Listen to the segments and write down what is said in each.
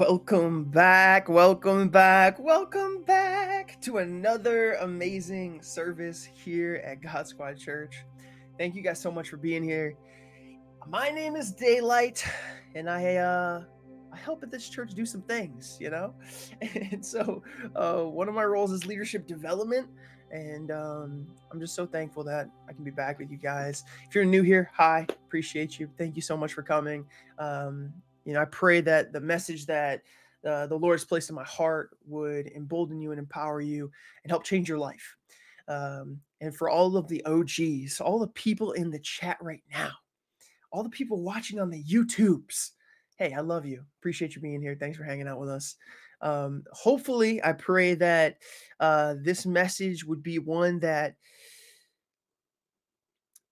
Welcome back, welcome back, welcome back to another amazing service here at GodSquad Church. Thank you guys so much for being here. My name is Daylight, and I uh I help at this church do some things, you know. And so, uh, one of my roles is leadership development, and um, I'm just so thankful that I can be back with you guys. If you're new here, hi, appreciate you. Thank you so much for coming. Um, you know, I pray that the message that uh, the Lord has placed in my heart would embolden you and empower you and help change your life. Um, and for all of the OGs, all the people in the chat right now, all the people watching on the YouTubes, hey, I love you. Appreciate you being here. Thanks for hanging out with us. Um, hopefully, I pray that uh, this message would be one that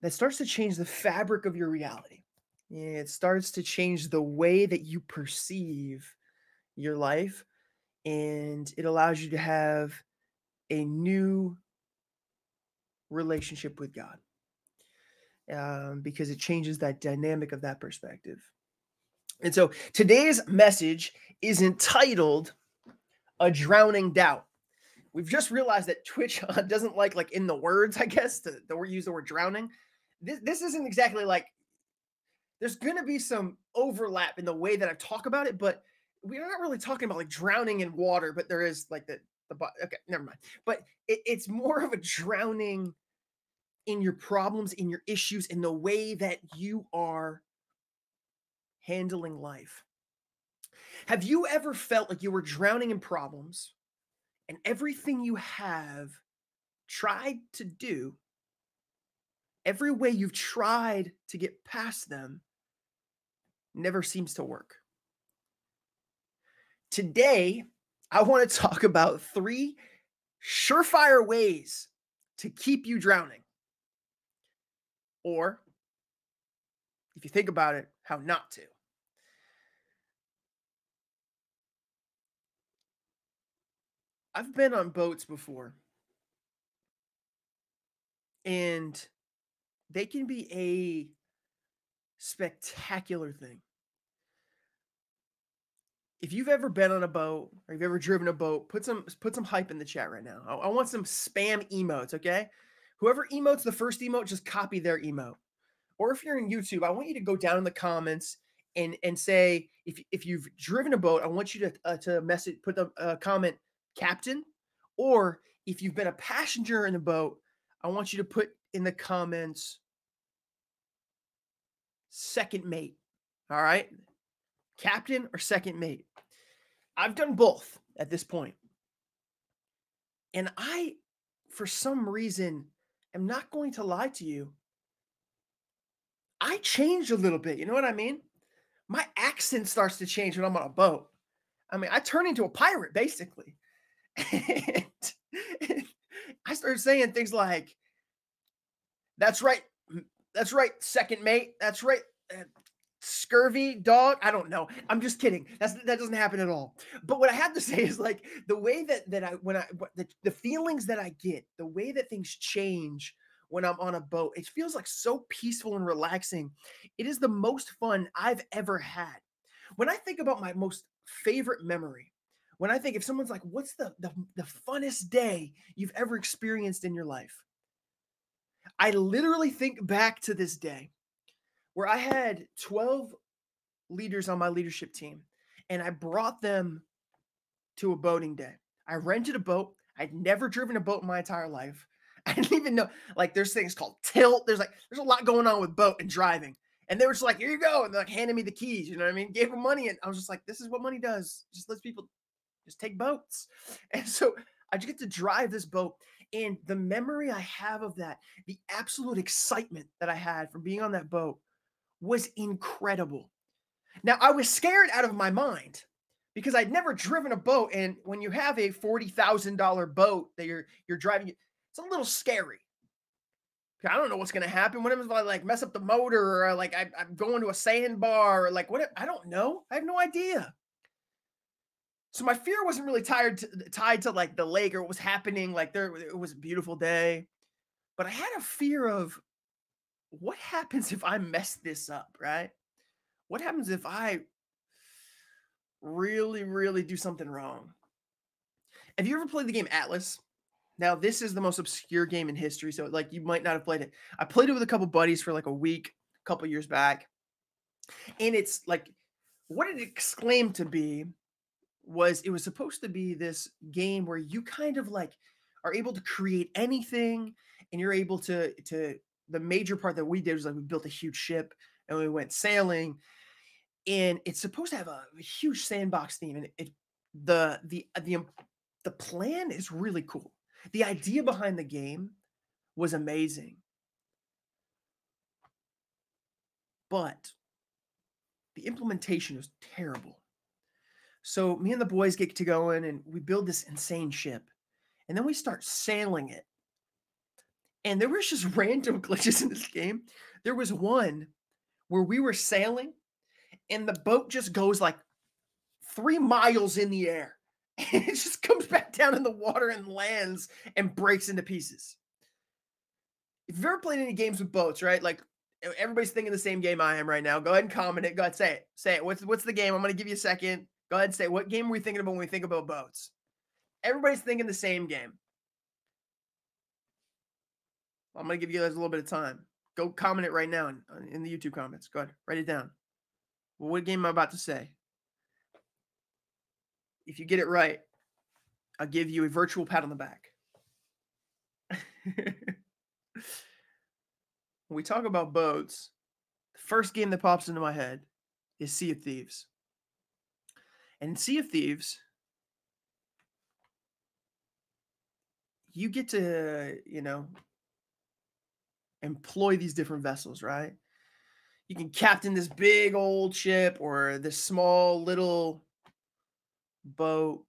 that starts to change the fabric of your reality it starts to change the way that you perceive your life, and it allows you to have a new relationship with God um, because it changes that dynamic of that perspective. And so today's message is entitled A Drowning Doubt. We've just realized that Twitch doesn't like like in the words, I guess, the word use the word drowning. This, this isn't exactly like there's going to be some overlap in the way that I talk about it, but we're not really talking about like drowning in water, but there is like the the okay, never mind. But it, it's more of a drowning in your problems, in your issues, in the way that you are handling life. Have you ever felt like you were drowning in problems and everything you have tried to do, every way you've tried to get past them, never seems to work. Today, I want to talk about three surefire ways to keep you drowning. Or, if you think about it, how not to. I've been on boats before, and they can be a spectacular thing if you've ever been on a boat or you've ever driven a boat, put some put some hype in the chat right now. I, I, want some spam emotes, okay? Whoever emotes the first emote, just copy their emote. Or if you're in YouTube, I want you to go down in the comments and and say if if you've driven a boat, I want you to uh, to message put the uh, comment captain. Or if you've been a passenger in a boat, I want you to put in the comments second mate. All right, captain or second mate. I've done both at this point. And I, for some reason, am not going to lie to you. I changed a little bit. You know what I mean? My accent starts to change when I'm on a boat. I mean, I turn into a pirate basically. and I started saying things like, that's right. That's right, second mate. That's right, uh, scurvy dog. I don't know. I'm just kidding. That's that doesn't happen at all. But what i have to say is like the way that that i when i the, the feelings that i get the way that things change when i'm on a boat it feels like so peaceful and relaxing. It is the most fun i've ever had. When i think about my most favorite memory when i think if someone's like what's the the, the funnest day you've ever experienced in your life i literally think back to this day where I had 12 leaders on my leadership team and I brought them to a boating day. I rented a boat. I'd never driven a boat in my entire life. I didn't even know like there's things called tilt. There's like there's a lot going on with boat and driving. And they were just like, here you go. And they're like handing me the keys. You know what I mean? Gave them money. And I was just like, this is what money does. Just lets people just take boats. And so I just get to drive this boat. And the memory I have of that, the absolute excitement that I had from being on that boat was incredible. Now, I was scared out of my mind because I'd never driven a boat. And when you have a $40,000 boat that you're you're driving, it's a little scary. I don't know what's to happen. What if I like mess up the motor or like I, am going to a sandbar or like what? I don't know. I have no idea. So my fear wasn't really tied to, tied to like the lake or what was happening. Like there, it was a beautiful day, but I had a fear of what happens if I mess this up, right? What happens if I really, really do something wrong. Have you ever played the game Atlas? Now, this is the most obscure game in history, so like you might not have played it. I played it with a couple buddies for like a week, a couple years back, and it's like what it exclaimed to be was it was supposed to be this game where you kind of like are able to create anything, and you're able to to the major part that we did was like we built a huge ship and we went sailing, and it's supposed to have a, a huge sandbox theme, and it, the the the the plan is really cool the idea behind the game was amazing. But the implementation was terrible. So me and the boys get to going and we build this insane ship. And then we start sailing it. And there was just random glitches in this game. There was one where we were sailing and the boat just goes like three miles in the air and it just comes back down in the water and lands and breaks into pieces. If you've ever played any games with boats, right? Like everybody's thinking the same game I am right now. Go ahead and comment it. Go ahead, say it. Say it. What's what's the game? I'm gonna give you a second. Go ahead and say what game are we thinking about when we think about boats? Everybody's thinking the same game. I'm gonna give you guys a little bit of time. Go comment it right now in, in the YouTube comments. Go ahead, write it down. Well, what game am I about to say? If you get it right, I'll give you a virtual pat on the back. when we talk about boats, the first game that pops into my head is Sea of Thieves. And Sea of Thieves, you get to, you know, employ these different vessels, right? You can captain this big old ship or this small little boat.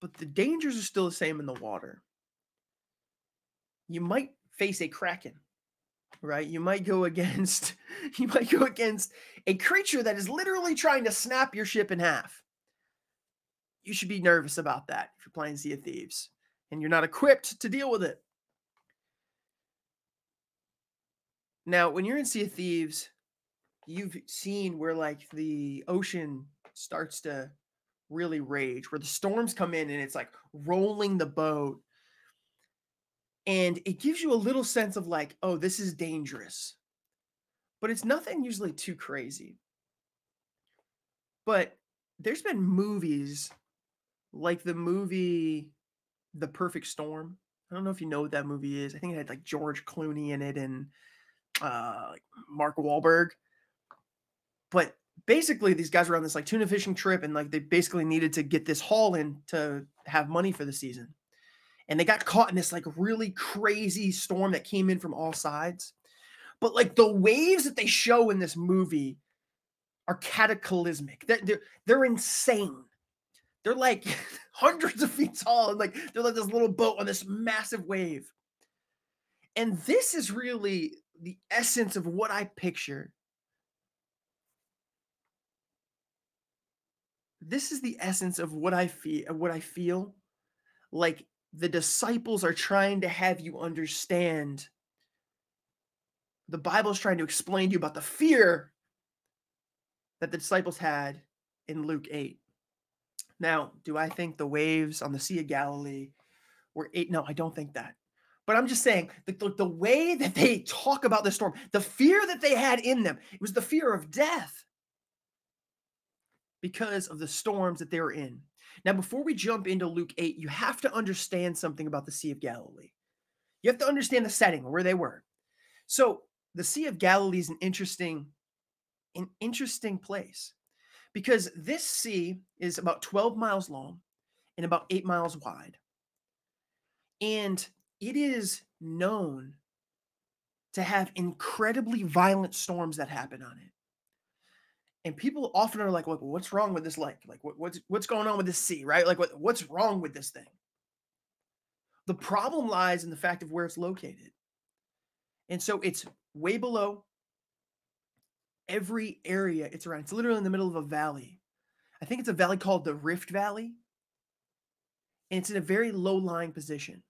But the dangers are still the same in the water. You might face a kraken, right? You might go against you might go against a creature that is literally trying to snap your ship in half. You should be nervous about that if you're playing Sea of Thieves and you're not equipped to deal with it. Now, when you're in Sea of Thieves, you've seen where like the ocean starts to really rage, where the storms come in and it's like rolling the boat. And it gives you a little sense of like, oh, this is dangerous. But it's nothing usually too crazy. But there's been movies like the movie The Perfect Storm. I don't know if you know what that movie is. I think it had like George Clooney in it and uh, Mark Wahlberg. But basically these guys were on this like tuna fishing trip and like they basically needed to get this haul in to have money for the season. And they got caught in this like really crazy storm that came in from all sides. But like the waves that they show in this movie are cataclysmic. They're they're, they're insane. They're like hundreds of feet tall and like they're like this little boat on this massive wave. And this is really the essence of what I picture this is the essence of what I feel what I feel like the disciples are trying to have you understand the Bible's trying to explain to you about the fear that the disciples had in Luke 8. Now, do I think the waves on the Sea of Galilee were eight? No, I don't think that. But I'm just saying the, the, the way that they talk about the storm, the fear that they had in them, it was the fear of death because of the storms that they were in. Now, before we jump into Luke 8, you have to understand something about the Sea of Galilee. You have to understand the setting where they were. So, the Sea of Galilee is an interesting, an interesting place because this sea is about 12 miles long and about eight miles wide. And it is known to have incredibly violent storms that happen on it and people often are like, "Well, what's wrong with this lake? Like, what, what's what's going on with this sea? Right? Like, what, what's wrong with this thing?" The problem lies in the fact of where it's located, and so it's way below every area it's around. It's literally in the middle of a valley. I think it's a valley called the Rift Valley, and it's in a very low-lying position.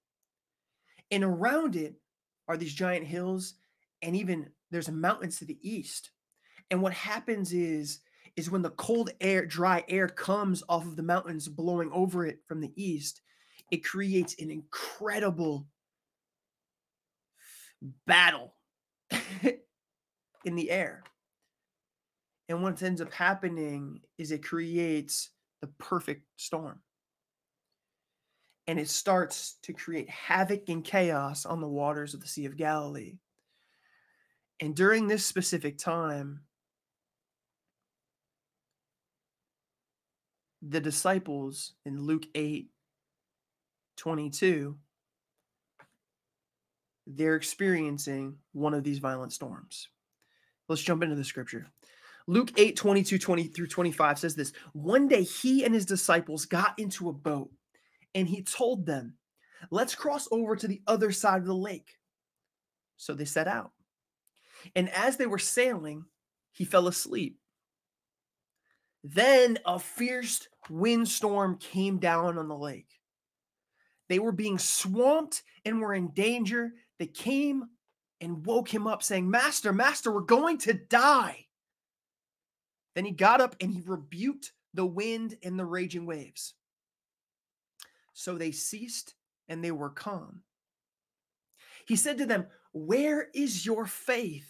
And around it are these giant hills, and even there's mountains to the east and what happens is is when the cold air, dry air comes off of the mountains blowing over it from the east, it creates an incredible battle in the air. And what ends up happening is it creates the perfect storm. And it starts to create havoc and chaos on the waters of the Sea of Galilee. And during this specific time, the disciples in Luke 8 22, they're experiencing one of these violent storms. Let's jump into the scripture. Luke 8 22 20 through 25 says this One day he and his disciples got into a boat and he told them, Let's cross over to the other side of the lake. So they set out. And as they were sailing, he fell asleep. Then a fierce windstorm came down on the lake. They were being swamped and were in danger. They came and woke him up, saying, Master, Master, we're going to die. Then he got up and he rebuked the wind and the raging waves. So they ceased and they were calm. He said to them, Where is your faith?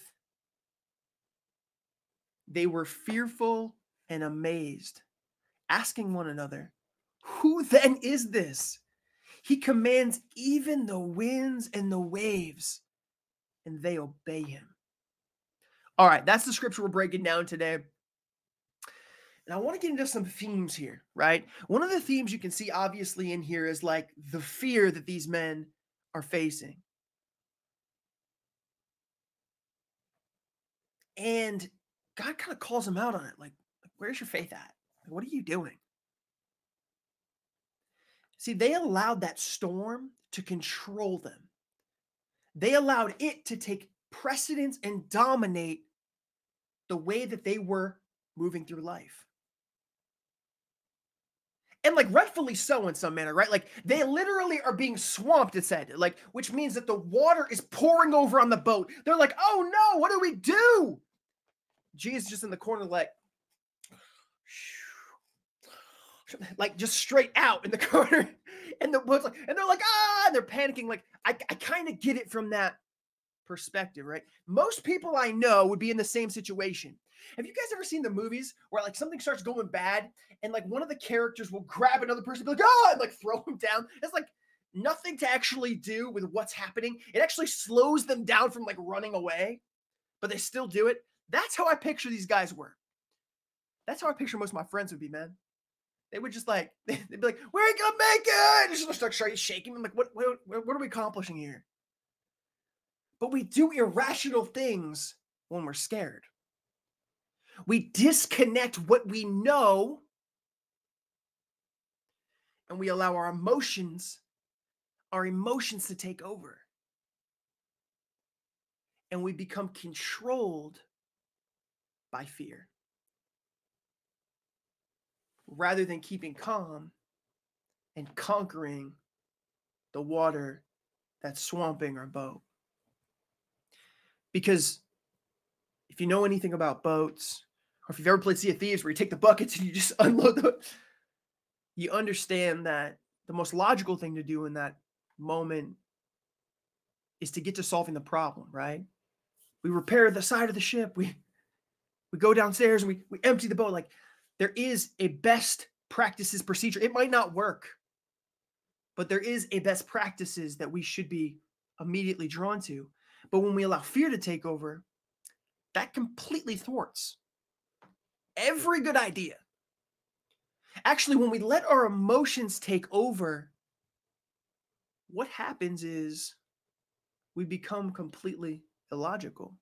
They were fearful and amazed, asking one another, Who then is this? He commands even the winds and the waves, and they obey him. All right, that's the scripture we're breaking down today. And I want to get into some themes here, right? One of the themes you can see obviously in here is like the fear that these men are facing. And God kind of calls them out on it like, where's your faith at? What are you doing? See, they allowed that storm to control them. They allowed it to take precedence and dominate the way that they were moving through life and like rightfully so in some manner, right? Like they literally are being swamped, it said, like, which means that the water is pouring over on the boat. They're like, oh no, what do we do? Jesus just in the corner, like, like just straight out in the corner. And the boat's like, and they're like, ah, and they're panicking. Like, I, I kind of get it from that perspective, right? Most people I know would be in the same situation. Have you guys ever seen the movies where like something starts going bad and like one of the characters will grab another person, and be like, oh, and like throw him down? It's like nothing to actually do with what's happening. It actually slows them down from like running away, but they still do it. That's how I picture these guys were. That's how I picture most of my friends would be, man. They would just like they'd be like, "We ain't gonna make it!" And just start shaking. I'm like, "What? What? What are we accomplishing here?" But we do irrational things when we're scared. We disconnect what we know and we allow our emotions, our emotions to take over. And we become controlled by fear rather than keeping calm and conquering the water that's swamping our boat. Because if you know anything about boats, or if you've ever played Sea of Thieves where you take the buckets and you just unload them, you understand that the most logical thing to do in that moment is to get to solving the problem, right? We repair the side of the ship. We we go downstairs and we, we empty the boat. Like there is a best practices procedure. It might not work, but there is a best practices that we should be immediately drawn to. But when we allow fear to take over, that completely thwarts every good idea. Actually, when we let our emotions take over, what happens is we become completely illogical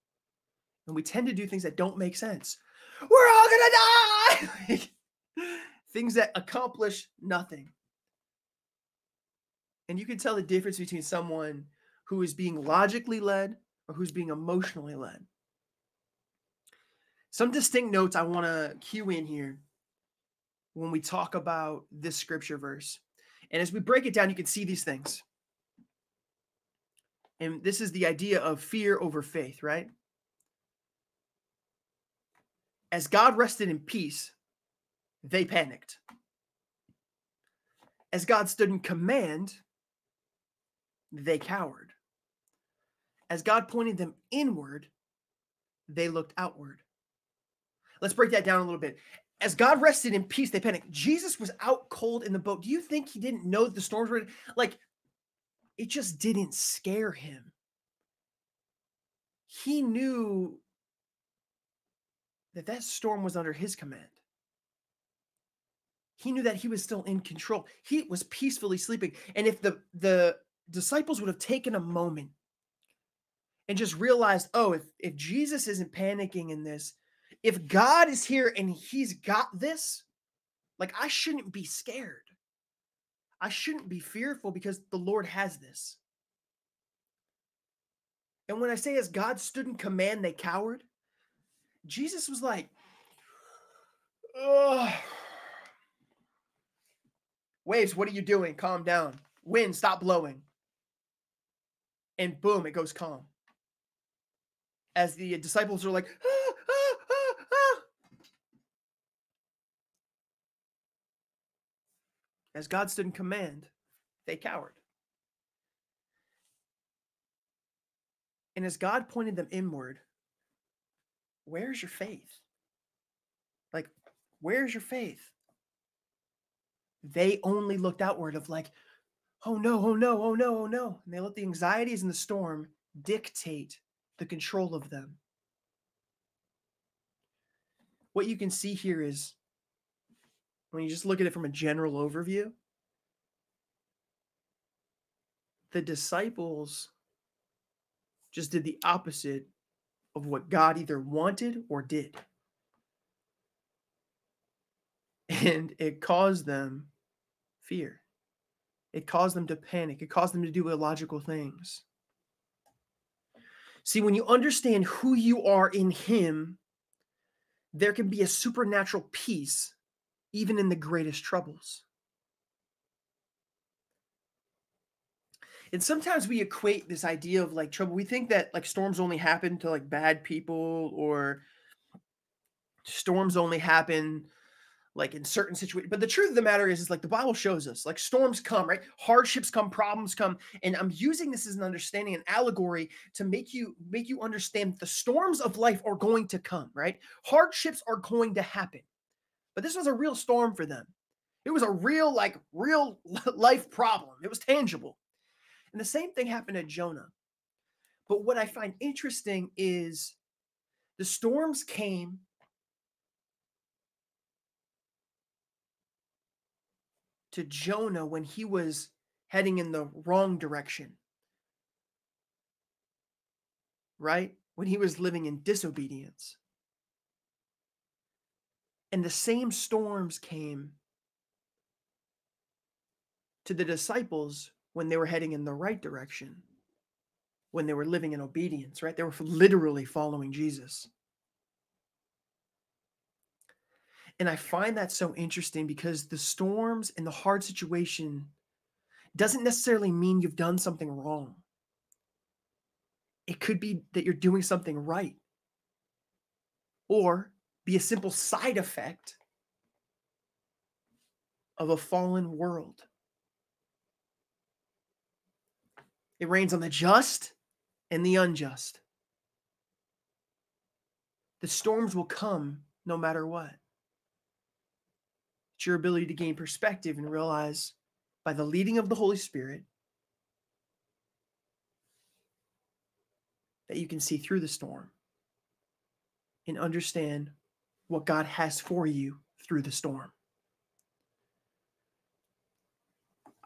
and we tend to do things that don't make sense. We're all gonna die! things that accomplish nothing. And you can tell the difference between someone who is being logically led or who's being emotionally led. Some distinct notes I want to cue in here when we talk about this scripture verse. And as we break it down, you can see these things. And this is the idea of fear over faith, right? As God rested in peace, they panicked. As God stood in command, they cowered. As God pointed them inward, they looked outward. Let's break that down a little bit. As God rested in peace, they panicked. Jesus was out cold in the boat. Do you think he didn't know the storms were like it just didn't scare him? He knew that that storm was under his command. He knew that he was still in control. He was peacefully sleeping. And if the the disciples would have taken a moment and just realized, oh, if, if Jesus isn't panicking in this, if God is here and he's got this, like I shouldn't be scared. I shouldn't be fearful because the Lord has this. And when I say as God stood in command, they cowered, Jesus was like, Ugh. Waves, what are you doing? Calm down. Wind, stop blowing. And boom, it goes calm. As the disciples are like, ah, ah, ah, ah. as God stood in command, they cowered. And as God pointed them inward, where's your faith? Like, where's your faith? They only looked outward of like, oh no, oh no, oh no, oh no. And they let the anxieties and the storm dictate the control of them. What you can see here is when you just look at it from a general overview, the disciples just did the opposite of what God either wanted or did. And it caused them fear. It caused them to panic. It caused them to do illogical things. See, when you understand who you are in Him, there can be a supernatural peace even in the greatest troubles. And sometimes we equate this idea of like trouble. We think that like storms only happen to like bad people or storms only happen like in certain situations. But the truth of the matter is, is like the Bible shows us, like storms come, right? Hardships come, problems come, and I'm using this as an understanding, an allegory to make you make you understand the storms of life are going to come, right? Hardships are going to happen, but this was a real storm for them. It was a real, like, real life problem. It was tangible. And the same thing happened to Jonah. But what I find interesting is the storms came to Jonah when he was heading in the wrong direction. Right? When he was living in disobedience. And the same storms came to the disciples when they were heading in the right direction, when they were living in obedience, right? They were literally following Jesus. And I find that so interesting because the storms and the hard situation doesn't necessarily mean you've done something wrong. It could be that you're doing something right, or be a simple side effect of a fallen world. It rains on the just and the unjust. The storms will come no matter what. It's your ability to gain perspective and realize by the leading of the Holy Spirit that you can see through the storm and understand what God has for you through the storm.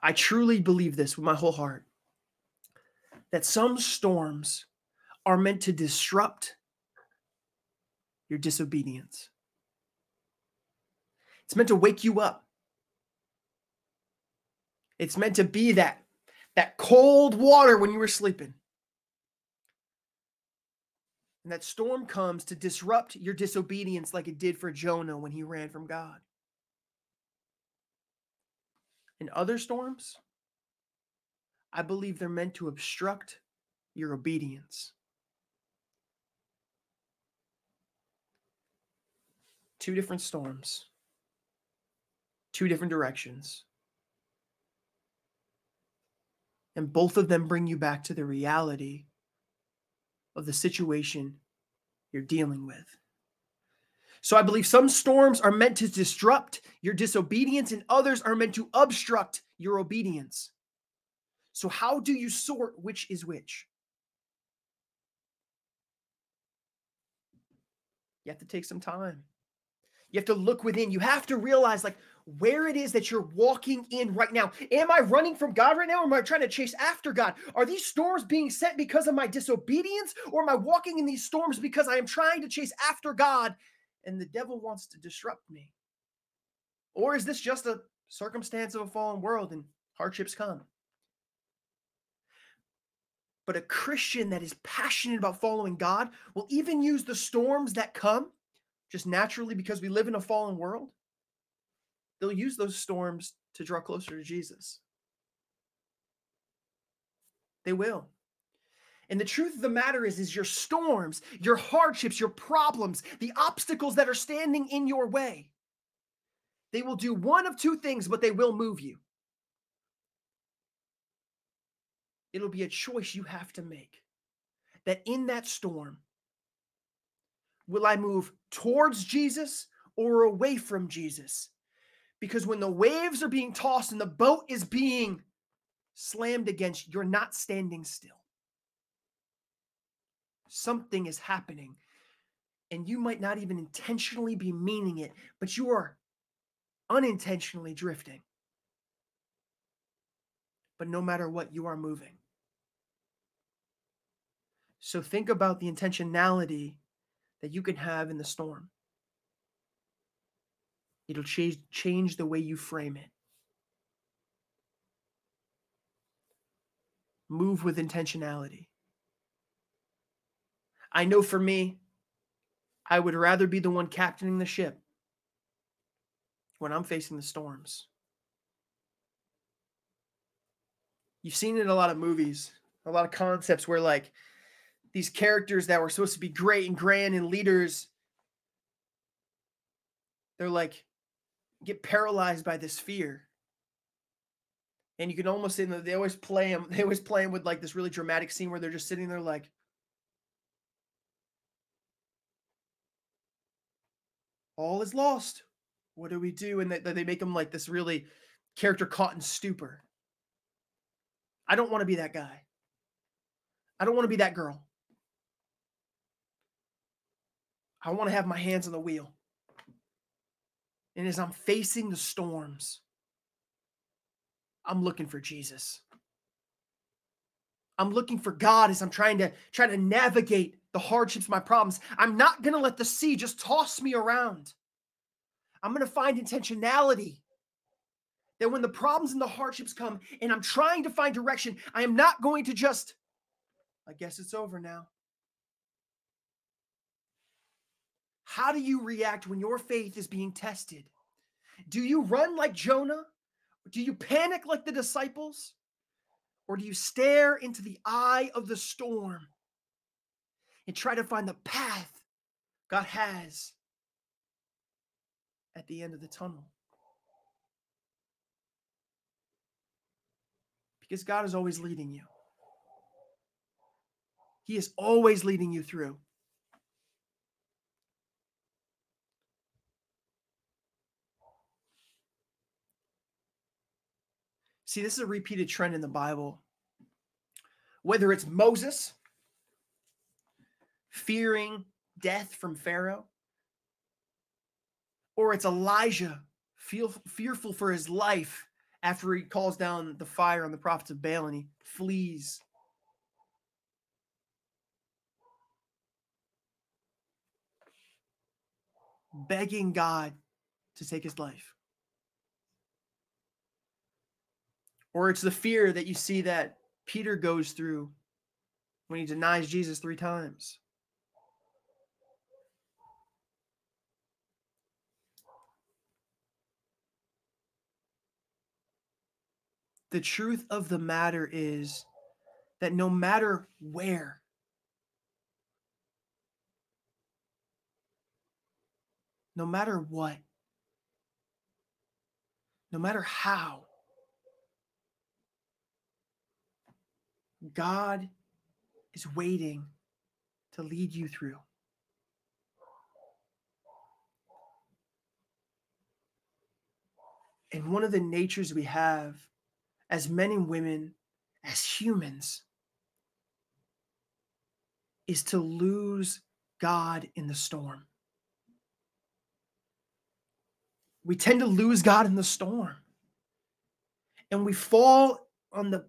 I truly believe this with my whole heart that some storms are meant to disrupt your disobedience. It's meant to wake you up. It's meant to be that that cold water when you were sleeping. And that storm comes to disrupt your disobedience like it did for Jonah when he ran from God. In other storms, I believe they're meant to obstruct your obedience. two different storms, two different directions. And both of them bring you back to the reality of the situation you're dealing with. So I believe some storms are meant to disrupt your disobedience, and others are meant to obstruct your obedience. So, how do you sort which is which? You have to take some time. You have to look within. You have to realize, like, where it is that you're walking in right now. Am I running from God right now? Or am I trying to chase after God? Are these storms being sent because of my disobedience? Or am I walking in these storms because I am trying to chase after God and the devil wants to disrupt me? Or is this just a circumstance of a fallen world and hardships come? But a Christian that is passionate about following God will even use the storms that come just naturally because we live in a fallen world. They'll use those storms to draw closer to Jesus. They will. And the truth of the matter is, is your storms, your hardships, your problems, the obstacles that are standing in your way, they will do one of two things, but they will move you. It'll be a choice you have to make. That in that storm, will I move towards Jesus or away from Jesus? Because when the waves are being tossed and the boat is being slammed against, you're not standing still. Something is happening. And you might not even intentionally be meaning it, but you are unintentionally drifting. But no matter what, you are moving. So think about the intentionality that you can have in the storm. It'll change change the way you frame it. Move with intentionality. I know for me, I would rather be the one captaining the ship when I'm facing the storms. You've seen it in a lot of movies, a lot of concepts where like these characters that were supposed to be great and grand and leaders they're like get paralyzed by this fear. And you can almost say that they always play them they always play them with like this really dramatic scene where they're just sitting there like all is lost. What do we do? And they, they make them like this really character caught in stupor. I don't want to be that guy. I don't want to be that girl I want to have my hands on the wheel. And as I'm facing the storms, I'm looking for Jesus. I'm looking for God as I'm trying to try to navigate the hardships, my problems. I'm not going to let the sea just toss me around. I'm going to find intentionality. That when the problems and the hardships come and I'm trying to find direction, I am not going to just, I guess it's over now. How do you react when your faith is being tested? Do you run like Jonah? Do you panic like the disciples? Or do you stare into the eye of the storm and try to find the path God has at the end of the tunnel? Because God is always leading you. He is always leading you through. See, this is a repeated trend in the Bible. Whether it's Moses fearing death from Pharaoh, or it's Elijah feel, fearful for his life after he calls down the fire on the prophets of Baal and he flees. Begging God to take his life. Or it's the fear that you see that Peter goes through when he denies Jesus three times. The truth of the matter is that no matter where, no matter what, no matter how, God is waiting to lead you through. And one of the natures we have as men and women, as humans, is to lose God in the storm. We tend to lose God in the storm. And we fall on the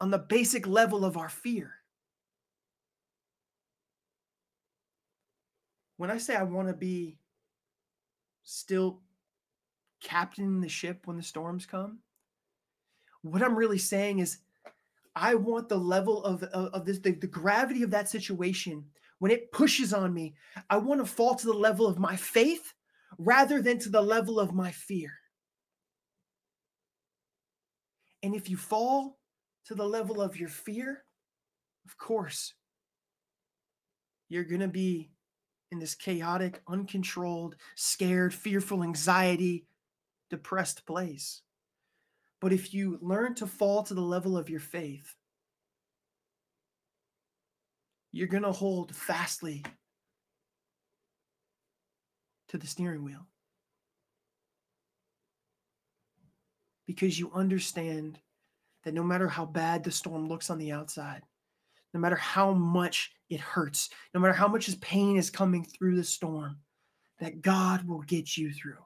on the basic level of our fear. When I say I want to be still captaining the ship when the storms come, what I'm really saying is I want the level of, of, of this, the, the gravity of that situation, when it pushes on me, I want to fall to the level of my faith rather than to the level of my fear. And if you fall to the level of your fear, of course, you're going to be in this chaotic, uncontrolled, scared, fearful, anxiety, depressed place. But if you learn to fall to the level of your faith, you're going to hold fastly to the steering wheel. Because you understand that no matter how bad the storm looks on the outside, no matter how much it hurts, no matter how much his pain is coming through the storm, that God will get you through.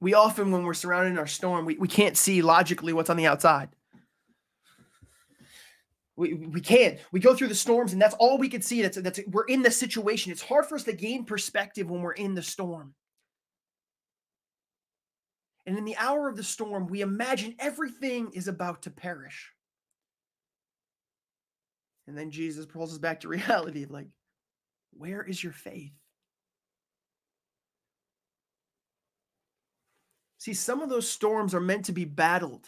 We often, when we're surrounded in our storm, we, we can't see logically what's on the outside. We, we can't. We go through the storms, and that's all we can see. That's that's we're in the situation. It's hard for us to gain perspective when we're in the storm. And in the hour of the storm, we imagine everything is about to perish. And then Jesus pulls us back to reality like, where is your faith? See, some of those storms are meant to be battled.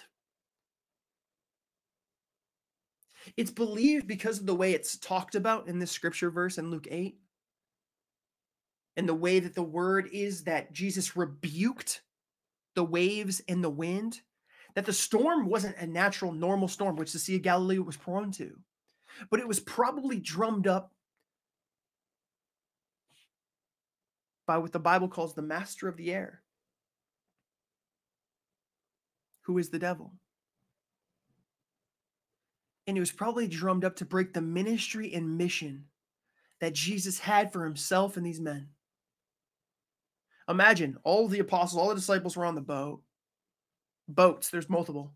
It's believed because of the way it's talked about in this scripture verse in Luke 8, and the way that the word is that Jesus rebuked the waves and the wind, that the storm wasn't a natural, normal storm, which the Sea of Galilee was prone to, but it was probably drummed up by what the Bible calls the master of the air who is the devil. And it was probably drummed up to break the ministry and mission that Jesus had for himself and these men. Imagine all the apostles, all the disciples were on the boat. Boats, there's multiple.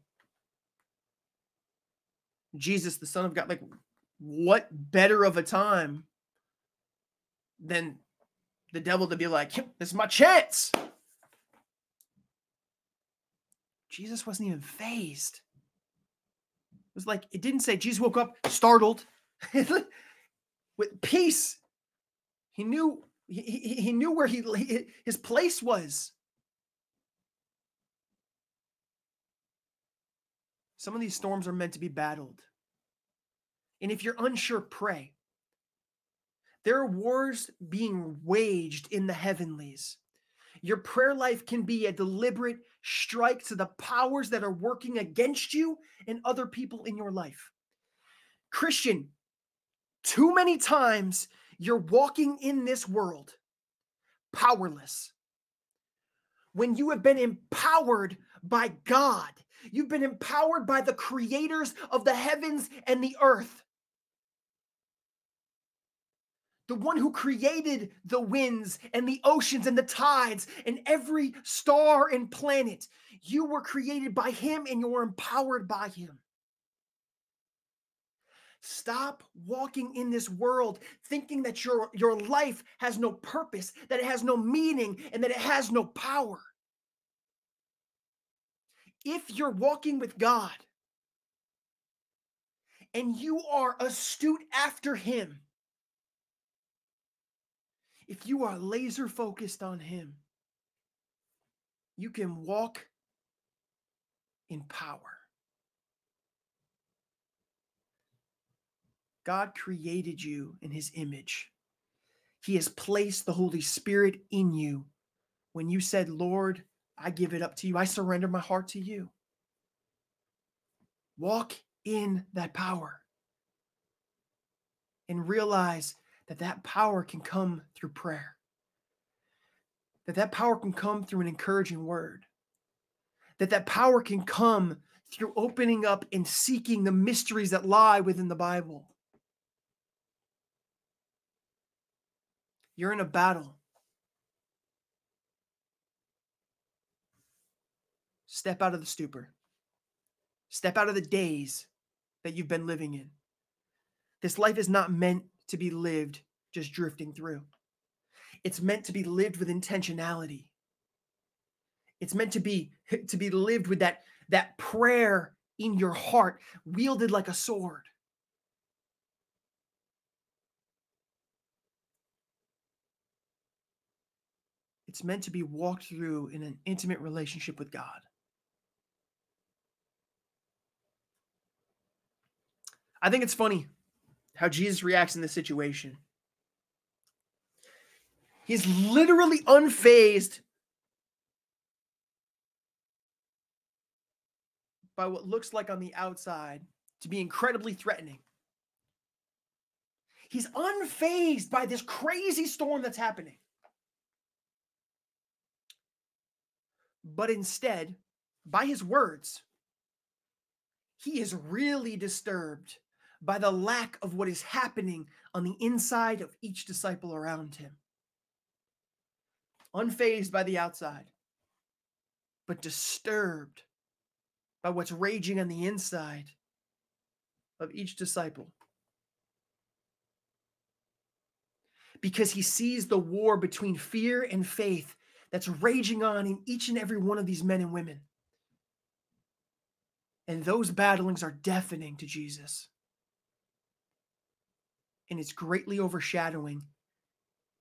Jesus, the Son of God, like what better of a time than the devil to be like, this is my chance. Jesus wasn't even phased. Was like, it didn't say Jesus woke up startled with peace. He knew he, he, he knew where he his place was. Some of these storms are meant to be battled. And if you're unsure, pray. There are wars being waged in the heavenlies. Your prayer life can be a deliberate strike to the powers that are working against you and other people in your life. Christian, too many times you're walking in this world powerless. When you have been empowered by God, you've been empowered by the creators of the heavens and the earth the one who created the winds and the oceans and the tides and every star and planet. You were created by him and you're empowered by him. Stop walking in this world thinking that your, your life has no purpose, that it has no meaning, and that it has no power. If you're walking with God and you are astute after Him, if you are laser focused on Him, you can walk in power. God created you in his image. He has placed the Holy Spirit in you. When you said, Lord, I give it up to you, I surrender my heart to you. Walk in that power and realize that that power can come through prayer, that that power can come through an encouraging word, that that power can come through opening up and seeking the mysteries that lie within the Bible. You're in a battle. Step out of the stupor. Step out of the days that you've been living in. This life is not meant to be lived just drifting through. It's meant to be lived with intentionality. It's meant to be to be lived with that that prayer in your heart wielded like a sword. It's meant to be walked through in an intimate relationship with God. I think it's funny how Jesus reacts in this situation. He's literally unfazed by what looks like on the outside to be incredibly threatening. He's unfazed by this crazy storm that's happening. But instead, by his words, he is really disturbed by the lack of what is happening on the inside of each disciple around him. Unfazed by the outside, but disturbed by what's raging on the inside of each disciple. Because he sees the war between fear and faith that's raging on in each and every one of these men and women. And those battlings are deafening to Jesus and it's greatly overshadowing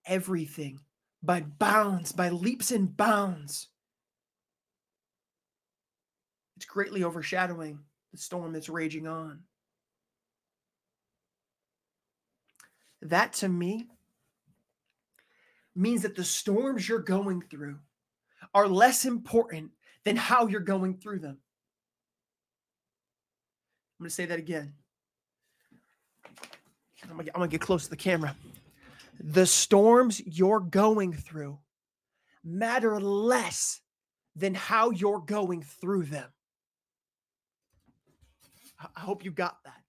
everything by bounds, by leaps and bounds. It's greatly overshadowing the storm that's raging on. That to me means that the storms you're going through are less important than how you're going through them. I'm going to say that again. I'm gonna, I'm gonna get close to the camera. The storms you're going through matter less than how you're going through them. I hope you got that.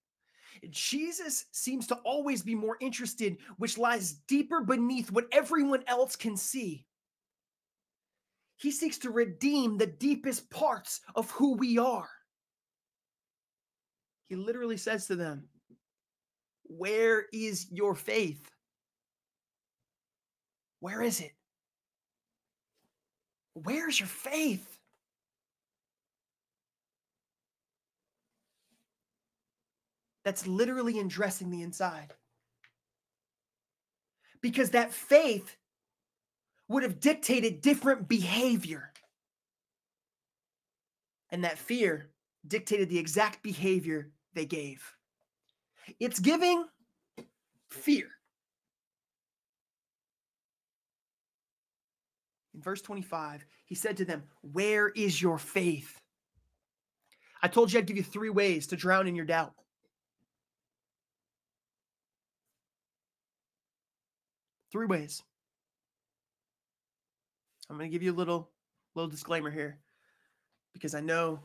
Jesus seems to always be more interested, which lies deeper beneath what everyone else can see. He seeks to redeem the deepest parts of who we are. He literally says to them, where is your faith? Where is it? Where's your faith? That's literally undressing the inside. Because that faith would have dictated different behavior. And that fear dictated the exact behavior they gave. It's giving fear. In verse 25, he said to them, Where is your faith? I told you I'd give you three ways to drown in your doubt. Three ways. I'm going to give you a little little disclaimer here because I know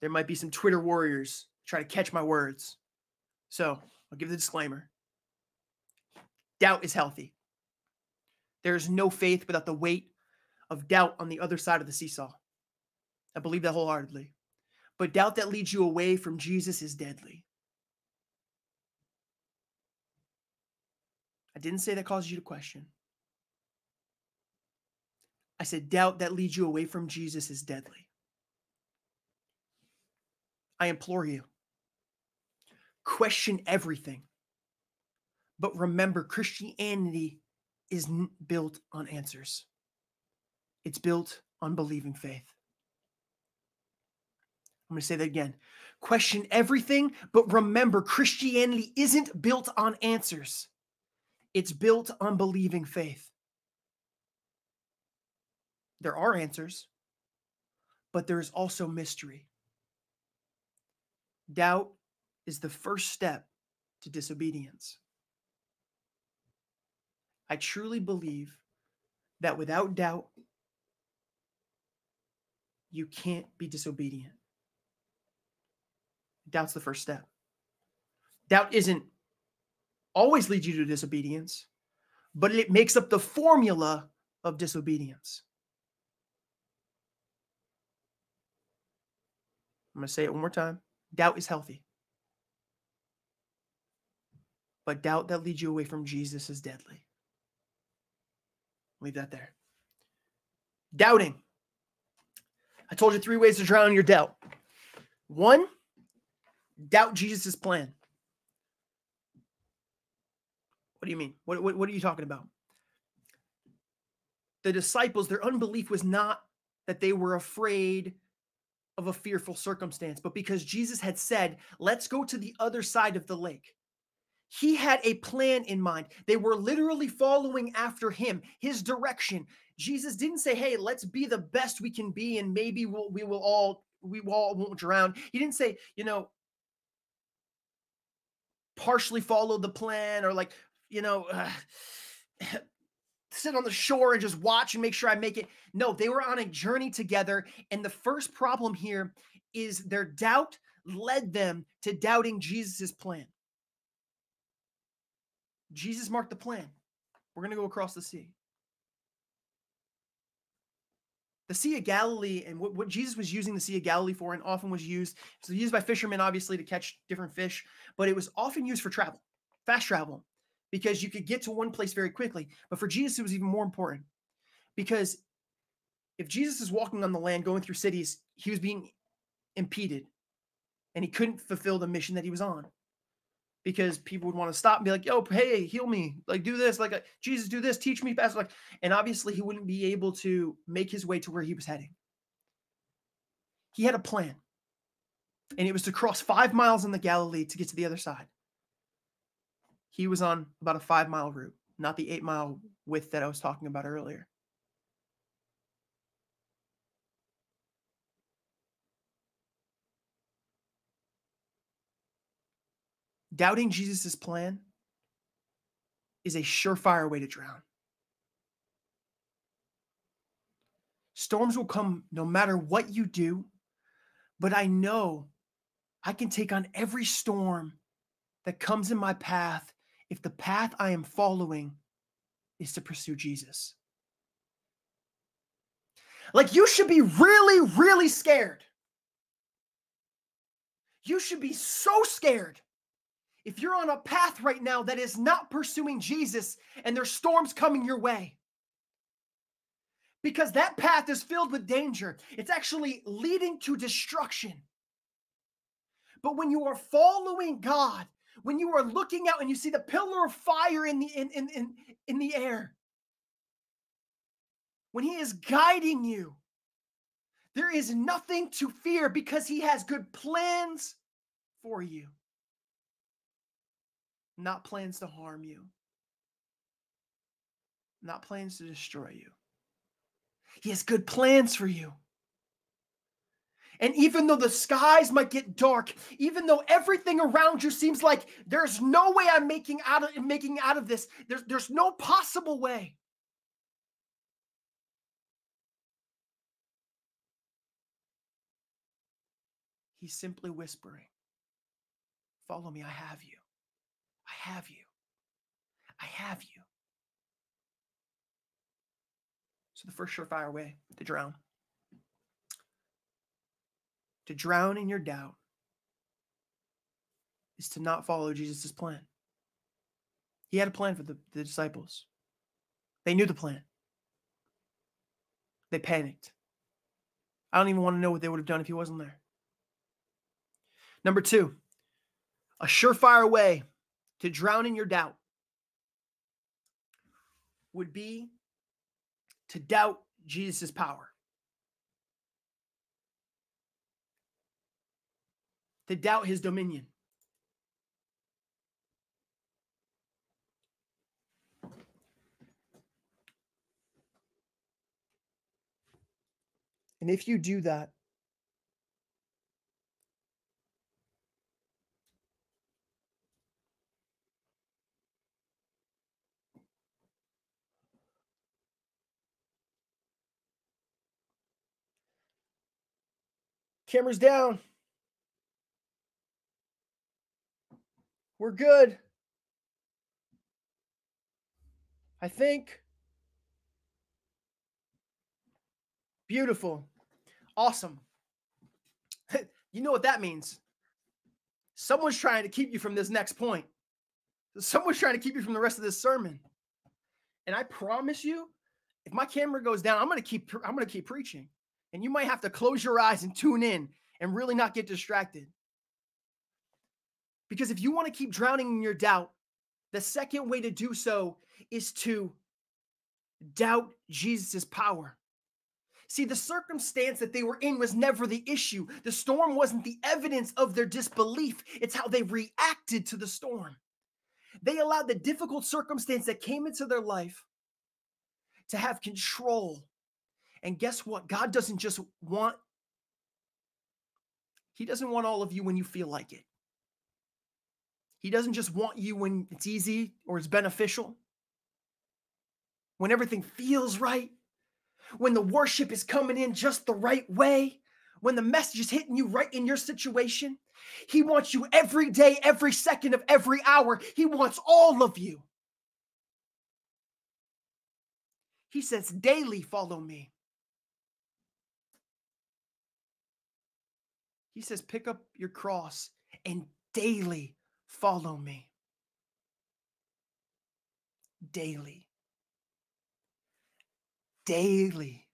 there might be some Twitter warriors try to catch my words. So I'll give the disclaimer doubt is healthy. There is no faith without the weight of doubt on the other side of the seesaw. I believe that wholeheartedly. But doubt that leads you away from Jesus is deadly. I didn't say that causes you to question. I said doubt that leads you away from Jesus is deadly. I implore you question everything. But remember, Christianity isn't built on answers, it's built on believing faith. I'm going to say that again. question everything, but remember, Christianity isn't built on answers, it's built on believing faith. There are answers, but there is also mystery. Doubt is the first step to disobedience. I truly believe that without doubt, you can't be disobedient. Doubt's the first step. Doubt isn't always leads you to disobedience, but it makes up the formula of disobedience. I'm going to say it one more time. Doubt is healthy. But doubt that leads you away from Jesus is deadly. Leave that there. Doubting. I told you three ways to drown your doubt. One, doubt Jesus' plan. What do you mean? What, what, what are you talking about? The disciples, their unbelief was not that they were afraid of a fearful circumstance, but because Jesus had said, Let's go to the other side of the lake. He had a plan in mind. They were literally following after him, his direction. Jesus didn't say, "Hey, let's be the best we can be, and maybe we'll, we will all we all won't drown." He didn't say, you know, partially follow the plan or like, you know, uh, sit on the shore and just watch and make sure I make it. No, they were on a journey together, and the first problem here is their doubt led them to doubting Jesus's plan. Jesus marked the plan. We're going to go across the sea. The Sea of Galilee and what, what, Jesus was using the Sea of Galilee for and often was used, so used by fishermen, obviously, to catch different fish, but it was often used for travel, fast travel, because you could get to one place very quickly. But for Jesus, it was even more important because if Jesus is walking on the land, going through cities, he was being impeded and he couldn't fulfill the mission that he was on because people would want to stop and be like, "Yo, hey, heal me! Like, do this! Like, uh, Jesus, do this! Teach me fast!" Like, and obviously, he wouldn't be able to make his way to where he was heading. He had a plan, and it was to cross five miles in the Galilee to get to the other side. He was on about a five mile route, not the eight mile width that I was talking about earlier. Doubting Jesus' plan is a surefire way to drown. Storms will come no matter what you do, but I know I can take on every storm that comes in my path if the path I am following is to pursue Jesus. Like, you should be really, really scared. You should be so scared if you're on a path right now that is not pursuing Jesus and there's storms coming your way, because that path is filled with danger, it's actually leading to destruction. But when you are following God, when you are looking out and you see the pillar of fire in the in, in, in, in the air, when he is guiding you, there is nothing to fear because he has good plans for you not plans to harm you, not plans to destroy you. He has good plans for you. And even though the skies might get dark, even though everything around you seems like there's no way I'm making out of making out of this, there's there's no possible way. He's simply whispering, Follow me, I have you. I have you. I have you. So, the first surefire way to drown, to drown in your doubt, is to not follow Jesus' plan. He had a plan for the, the disciples, they knew the plan. They panicked. I don't even want to know what they would have done if he wasn't there. Number two, a surefire way to drown in your doubt would be to doubt Jesus' power. to doubt his dominion. And if you do that, Cameras down. We're good. I think. Beautiful. Awesome. you know what that means? Someone's trying to keep you from this next point. Someone's trying to keep you from the rest of this sermon. And I promise you, if my camera goes down, I'm going to keep I'm going to keep preaching. And you might have to close your eyes and tune in and really not get distracted. Because if you want to keep drowning in your doubt, the second way to do so is to doubt Jesus' power. See, the circumstance that they were in was never the issue. The storm wasn't the evidence of their disbelief, it's how they reacted to the storm. They allowed the difficult circumstance that came into their life to have control. And guess what? God doesn't just want, He doesn't want all of you when you feel like it. He doesn't just want you when it's easy or it's beneficial, when everything feels right when the worship is coming in just the right way, when the message is hitting you right in your situation. He wants you every day, every second of every hour. He wants all of you. He says, daily follow me. He says, pick up your cross and daily follow me. Daily daily.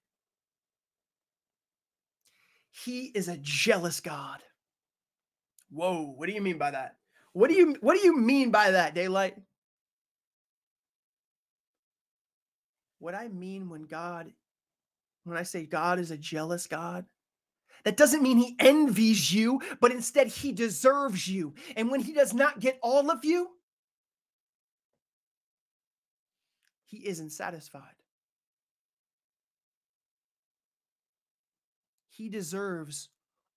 He is a jealous God. Whoa, what do you mean by that? What do you what do you mean by that, daylight? What I mean when God when I say God is a jealous God, that doesn't mean he envies you, but instead he deserves you. And when he does not get all of you, he isn't satisfied. He deserves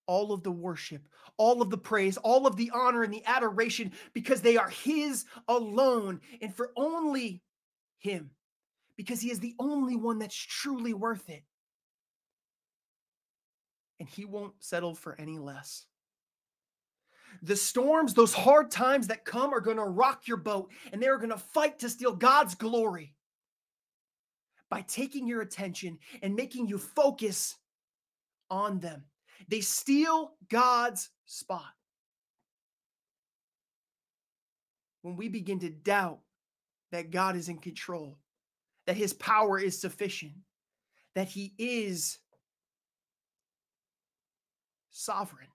all of the worship, all of the praise, all of the honor and the adoration because they are His alone and for only Him, because He is the only one that's truly worth it. And He won't settle for any less. The storms, those hard times that come, are going to rock your boat and they're going to fight to steal God's glory by taking your attention and making you focus on them. They steal God's spot. When we begin to doubt that God is in control, that his power is sufficient, that he is sovereign.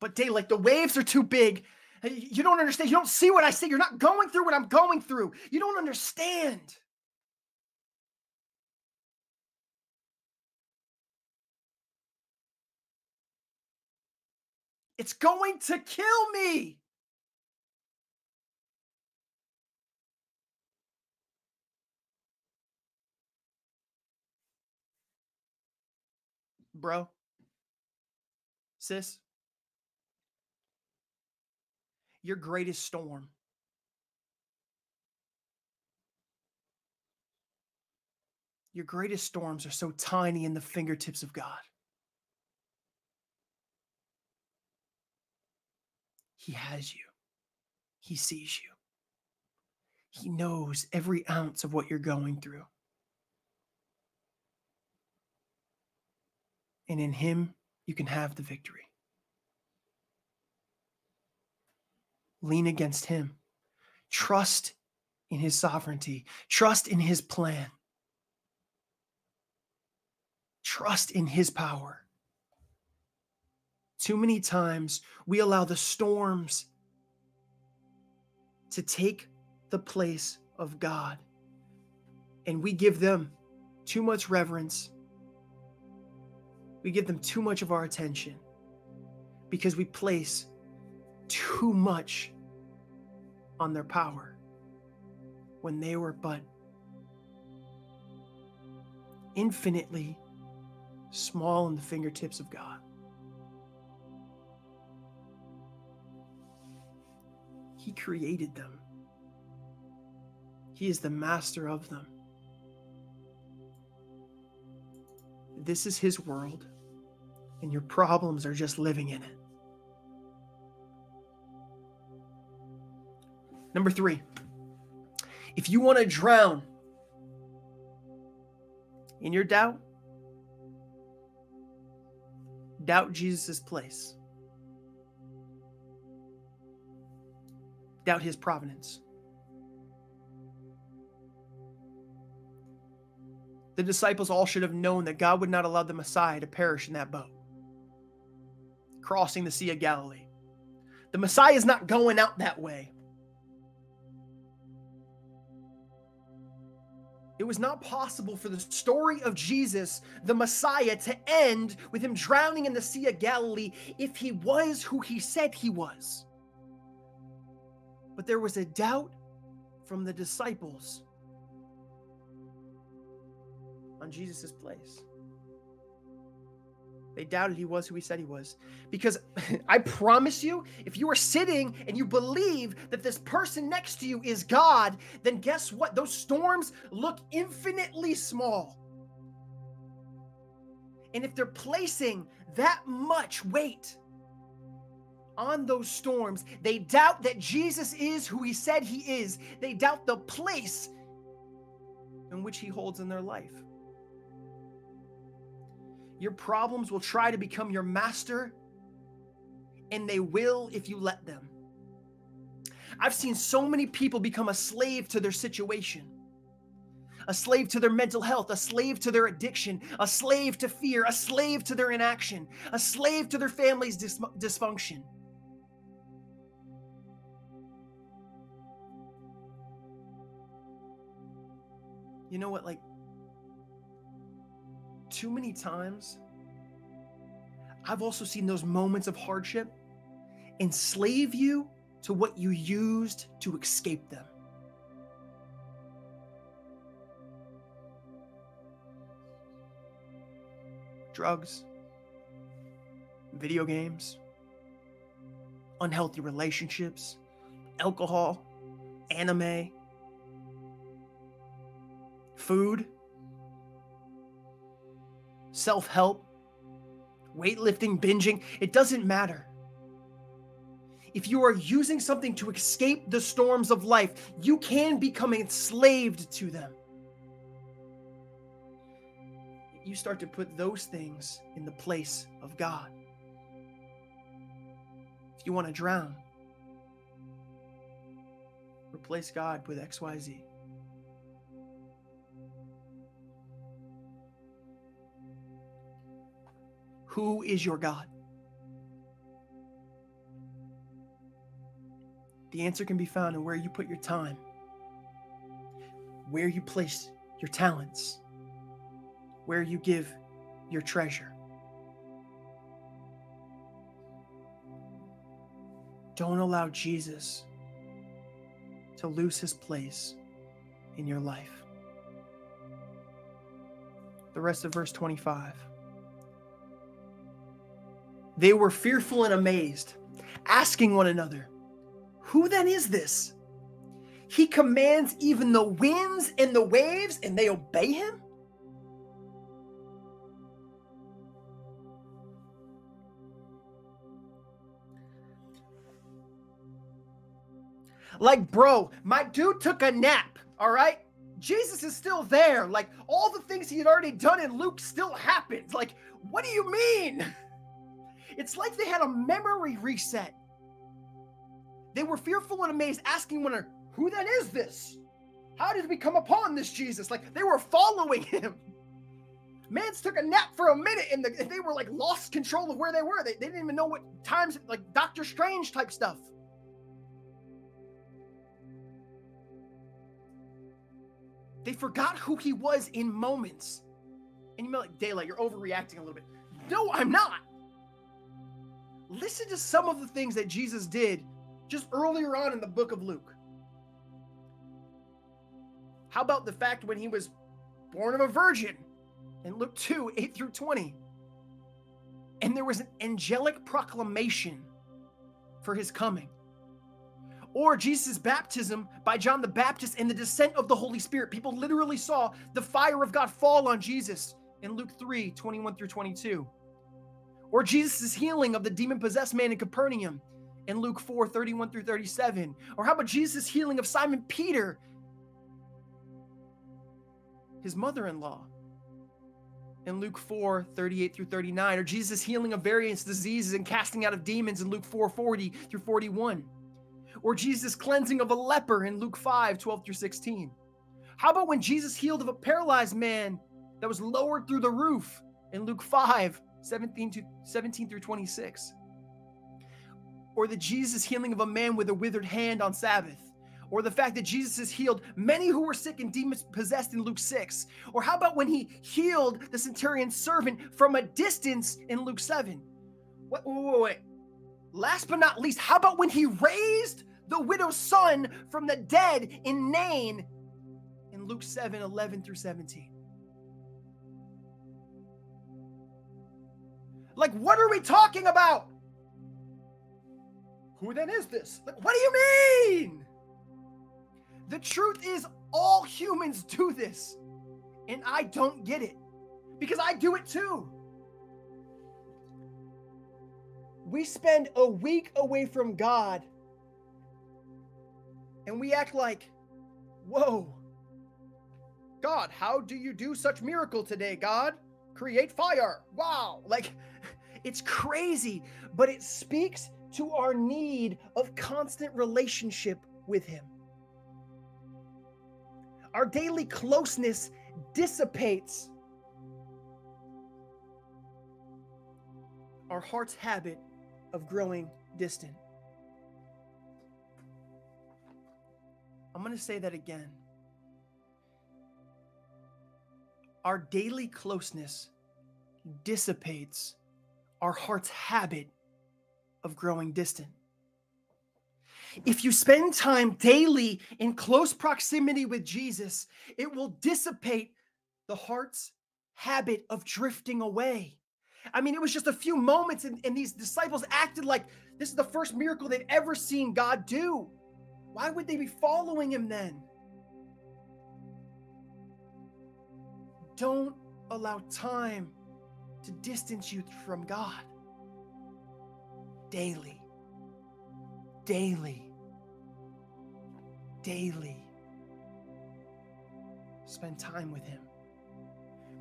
But day, like the waves are too big uh, you don't understand. You don't see what I see. You're not going through what I'm going through. You don't understand. It's going to kill me. Bro, sis, your greatest storm. Your greatest storms are so tiny in the fingertips of God. He has you, He sees you, He knows every ounce of what you're going through. And in Him, you can have the victory. lean against him. Trust in his sovereignty, trust in his plan, trust in his power. Too many times we allow the storms to take the place of God and we give them too much reverence. We give them too much of our attention because we place too much on their power when they were but infinitely small in the fingertips of God. He created them. He is the master of them. This is His world, and your problems are just living in it. Number three, if you want to drown in your doubt, doubt Jesus' place, doubt his providence. The disciples all should have known that God would not allow the Messiah to perish in that boat, crossing the Sea of Galilee. The Messiah is not going out that way. It was not possible for the story of Jesus, the Messiah, to end with him drowning in the Sea of Galilee if he was who he said he was. But there was a doubt from the disciples on Jesus' place. They doubted he was who he said he was. Because I promise you, if you are sitting and you believe that this person next to you is God, then guess what? Those storms look infinitely small. And if they're placing that much weight on those storms, they doubt that Jesus is who he said he is. They doubt the place in which he holds in their life. Your problems will try to become your master, and they will if you let them. I've seen so many people become a slave to their situation, a slave to their mental health, a slave to their addiction, a slave to fear, a slave to their inaction, a slave to their family's dis- dysfunction. You know what? Like, too many times, I've also seen those moments of hardship enslave you to what you used to escape them. Drugs, video games, unhealthy relationships, alcohol, anime, food self help, weightlifting, binging, it doesn't matter. If you are using something to escape the storms of life, you can become enslaved to them. You start to put those things in the place of God. If you want to drown, replace God with XYZ. Who is your God? The answer can be found in where you put your time, where you place your talents, where you give your treasure. Don't allow Jesus to lose his place in your life. The rest of verse 25. They were fearful and amazed, asking one another, Who then is this? He commands even the winds and the waves, and they obey him? Like, bro, my dude took a nap, all right? Jesus is still there. Like, all the things he had already done in Luke still happened. Like, what do you mean? It's like they had a memory reset. They were fearful and amazed, asking one another, Who then is this? How did we come upon this Jesus? Like they were following him. Mans took a nap for a minute and, the, they were like lost control of where they were. They, they didn't even know what times, like Doctor Strange type stuff. They forgot who he was in moments. And you might like, Daylight, you're overreacting a little bit. No, I'm not. Listen to some of the things that Jesus did just earlier on in the book of Luke. How about the fact when he was born of a virgin in Luke 2 8 through 20? And there was an angelic proclamation for his coming. Or Jesus' baptism by John the Baptist and the descent of the Holy Spirit. People literally saw the fire of God fall on Jesus in Luke 3 21 through 22. Or Jesus' healing of the demon possessed man in Capernaum in Luke 4 31 through 37. Or how about Jesus' healing of Simon Peter, his mother in law, in Luke 4 38 through 39. Or Jesus' healing of various diseases and casting out of demons in Luke 4 40 through 41. Or Jesus' cleansing of a leper in Luke 5 12 through 16. How about when Jesus healed of a paralyzed man that was lowered through the roof in Luke 5 17 to 17 through 26? Or the Jesus healing of a man with a withered hand on Sabbath? Or the fact that Jesus has healed many who were sick and demons possessed in Luke 6? Or how about when he healed the centurion's servant from a distance in Luke 7? Wait, wait, wait, wait. Last but not least, how about when he raised the widow's son from the dead in Nain in Luke 7 11 through 17? Like, what are we talking about? Who then is this? Like, what do you mean? The truth is, all humans do this. And I don't get it because I do it too. We spend a week away from God and we act like, whoa, God, how do you do such miracle today, God? Create fire. Wow. Like, it's crazy, but it speaks to our need of constant relationship with Him. Our daily closeness dissipates our heart's habit of growing distant. I'm going to say that again. Our daily closeness dissipates our heart's habit of growing distant. If you spend time daily in close proximity with Jesus, it will dissipate the heart's habit of drifting away. I mean, it was just a few moments, and, and these disciples acted like this is the first miracle they've ever seen God do. Why would they be following him then? Don't allow time to distance you from God daily, daily, daily. Spend time with Him.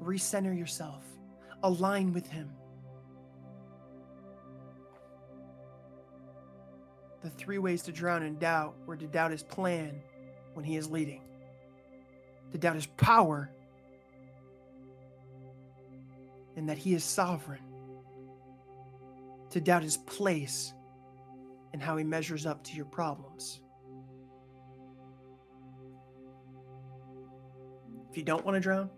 Recenter yourself, align with Him. The three ways to drown in doubt were to doubt His plan when He is leading, to doubt His power, and that He is sovereign to doubt his place and how he measures up to your problems. If you don't want to drown,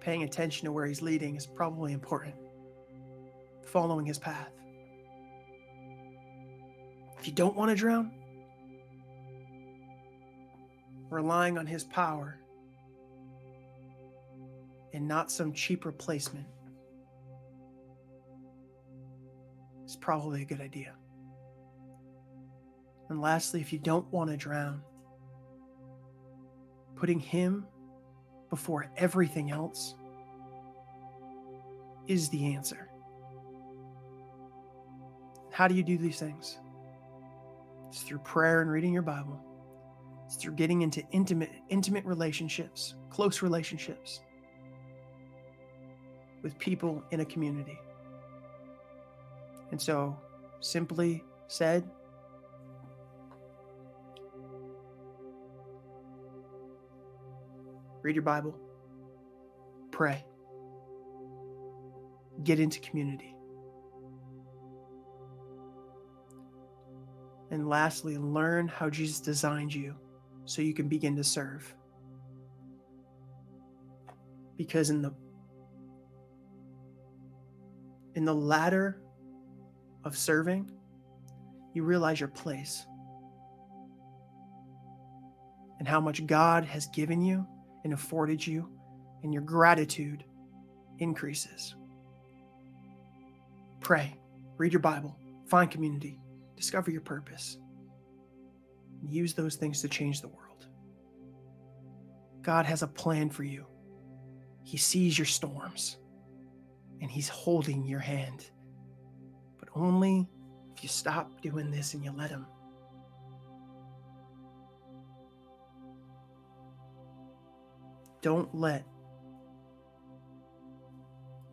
paying attention to where he's leading is probably important. Following his path. If you don't want to drown, relying on his power and not some cheap replacement is probably a good idea. And lastly, if you don't want to drown, putting Him before everything else is the answer. How do you do these things? It's through prayer and reading your Bible. It's through getting into intimate intimate relationships, close relationships with people in a community. And so, simply said, read your Bible, pray, get into community. And lastly, learn how Jesus designed you so you can begin to serve. Because in the in the ladder of serving, you realize your place and how much God has given you and afforded you, and your gratitude increases. Pray, read your Bible, find community, discover your purpose, and use those things to change the world. God has a plan for you. He sees your storms and He's holding your hand. But only if you stop doing this and you let Him. Don't let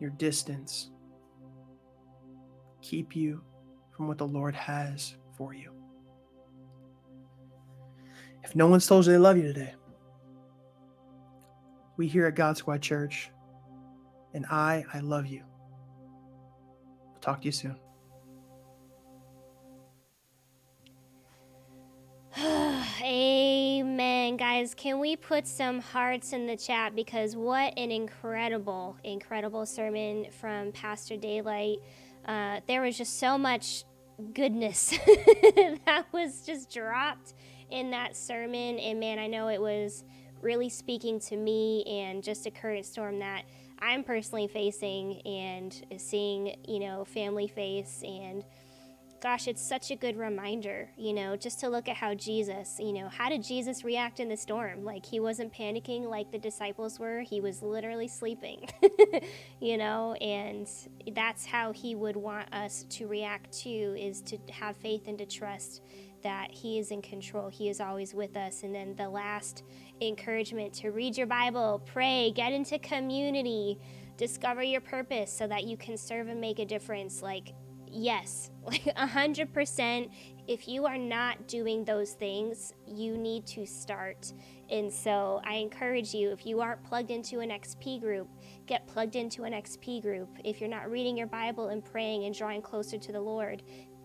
your distance keep you from what the Lord has for you. If no one's told you they love you today, we here at GodSquad Church, and I, I love you. We'll talk to you soon. Amen, guys. Can we put some hearts in the chat? Because what an incredible, incredible sermon from Pastor Daylight. Uh, there was just so much goodness that was just dropped in that sermon. And man, I know it was really speaking to me and just a current storm that I'm personally facing and seeing, you know, family face and gosh, it's such a good reminder, you know, just to look at how Jesus, you know, how did Jesus react in the storm? Like he wasn't panicking like the disciples were, he was literally sleeping, you know, and that's how he would want us to react to is to have faith and to trust that he is in control. He is always with us. And then the last encouragement to read your Bible, pray, get into community, discover your purpose so that you can serve and make a difference. Like yes, like 100%. If you are not doing those things, you need to start. And so I encourage you, if you aren't plugged into an XP group, get plugged into an XP group. If you're not reading your Bible and praying and drawing closer to the Lord,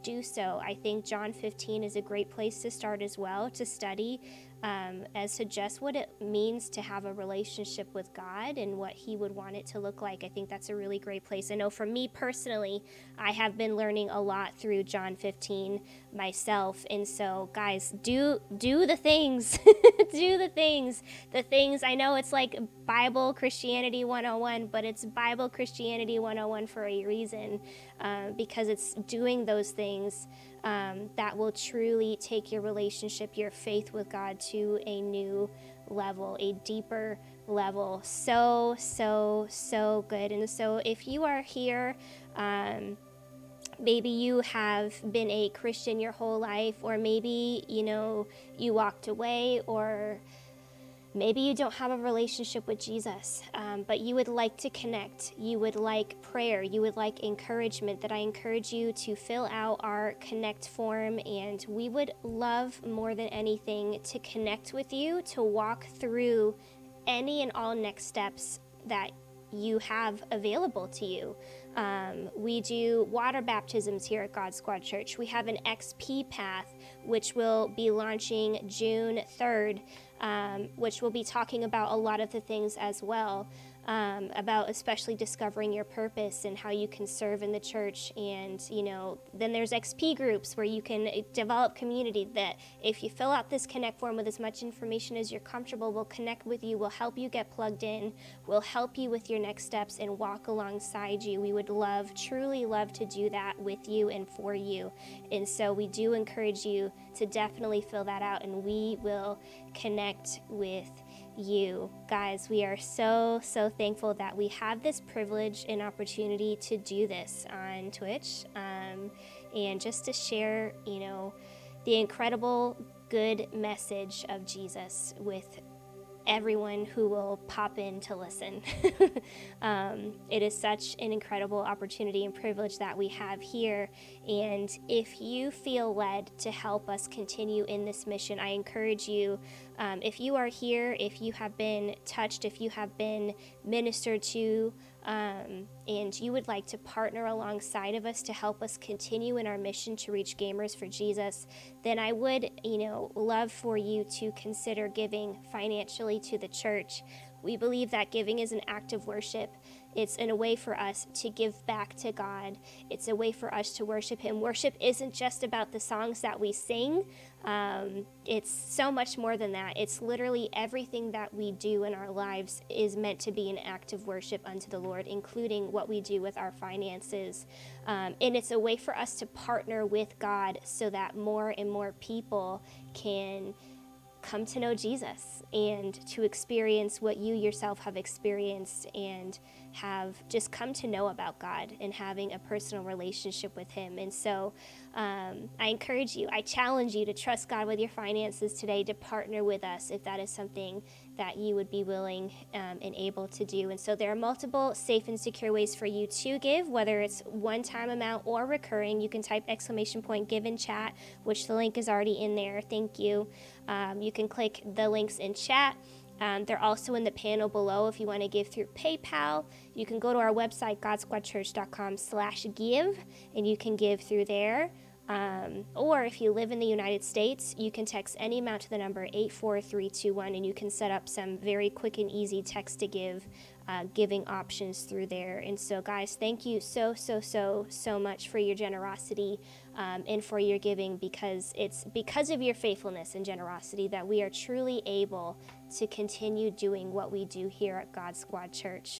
do so. I think John 15 is a great place to start as well to study um, as to just what it means to have a relationship with God and what He would want it to look like. I think that's a really great place. I know for me personally, I have been learning a lot through John 15 myself, and so guys, do do the things, do the things, the things. I know it's like Bible Christianity 101, but it's Bible Christianity 101 for a reason, uh, because it's doing those things um, that will truly take your relationship, your faith with God to a new level, a deeper level. So, so, so good. And so, if you are here, um, maybe you have been a Christian your whole life, or maybe, you know, you walked away, or Maybe you don't have a relationship with Jesus, um, but you would like to connect. You would like prayer. You would like encouragement. That I encourage you to fill out our connect form, and we would love more than anything to connect with you, to walk through any and all next steps that you have available to you. Um, we do water baptisms here at GodSquad Church. We have an XP path, which will be launching June 3rd um, which will be talking about a lot of the things as well um, about especially discovering your purpose and how you can serve in the church. And, you know, then there's XP groups where you can eh, develop community that if you fill out this Connect form with as much information as you're comfortable, we'll connect with you, we'll help you get plugged in, we'll help you with your next steps and walk alongside you. We would love, truly love to do that with you and for you. And so we do encourage you to definitely fill that out and we will connect with you. Guys, we are so, so thankful that we have this privilege and opportunity to do this on Twitch um, and just to share, you know, the incredible good message of Jesus with everyone who will pop in to listen. um, it is such an incredible opportunity and privilege that we have here. And if you feel led to help us continue in this mission, I encourage you, um, if you are here, if you have been touched, if you have been ministered to, um, and you would like to partner alongside of us to help us continue in our mission to reach gamers for Jesus, then I would, you know, love for you to consider giving financially to the church. We believe that giving is an act of worship. It's in a way for us to give back to God. It's a way for us to worship Him. Worship isn't just about the songs that we sing, um, it's so much more than that. It's literally everything that we do in our lives is meant to be an act of worship unto the Lord, including what we do with our finances. Um, and it's a way for us to partner with God so that more and more people can come to know Jesus and to experience what you yourself have experienced and have just come to know about God and having a personal relationship with Him. And so um, I encourage you, I challenge you to trust God with your finances today, to partner with us if that is something that you would be willing um, and able to do. And so there are multiple safe and secure ways for you to give, whether it's one time amount or recurring. You can type exclamation point give in chat, which the link is already in there. Thank you. Um, you can click the links in chat. Um, they're also in the panel below if you want to give through PayPal. You can go to our website, godsquadchurch.com slash give, and you can give through there. Um, or if you live in the United States, you can text any amount to the number 84321 and you can set up some very quick and easy text to give uh, giving options through there. And so, guys, thank you so, so, so, so much for your generosity um, and for your giving because it's because of your faithfulness and generosity that we are truly able to continue doing what we do here at GodSquad Church.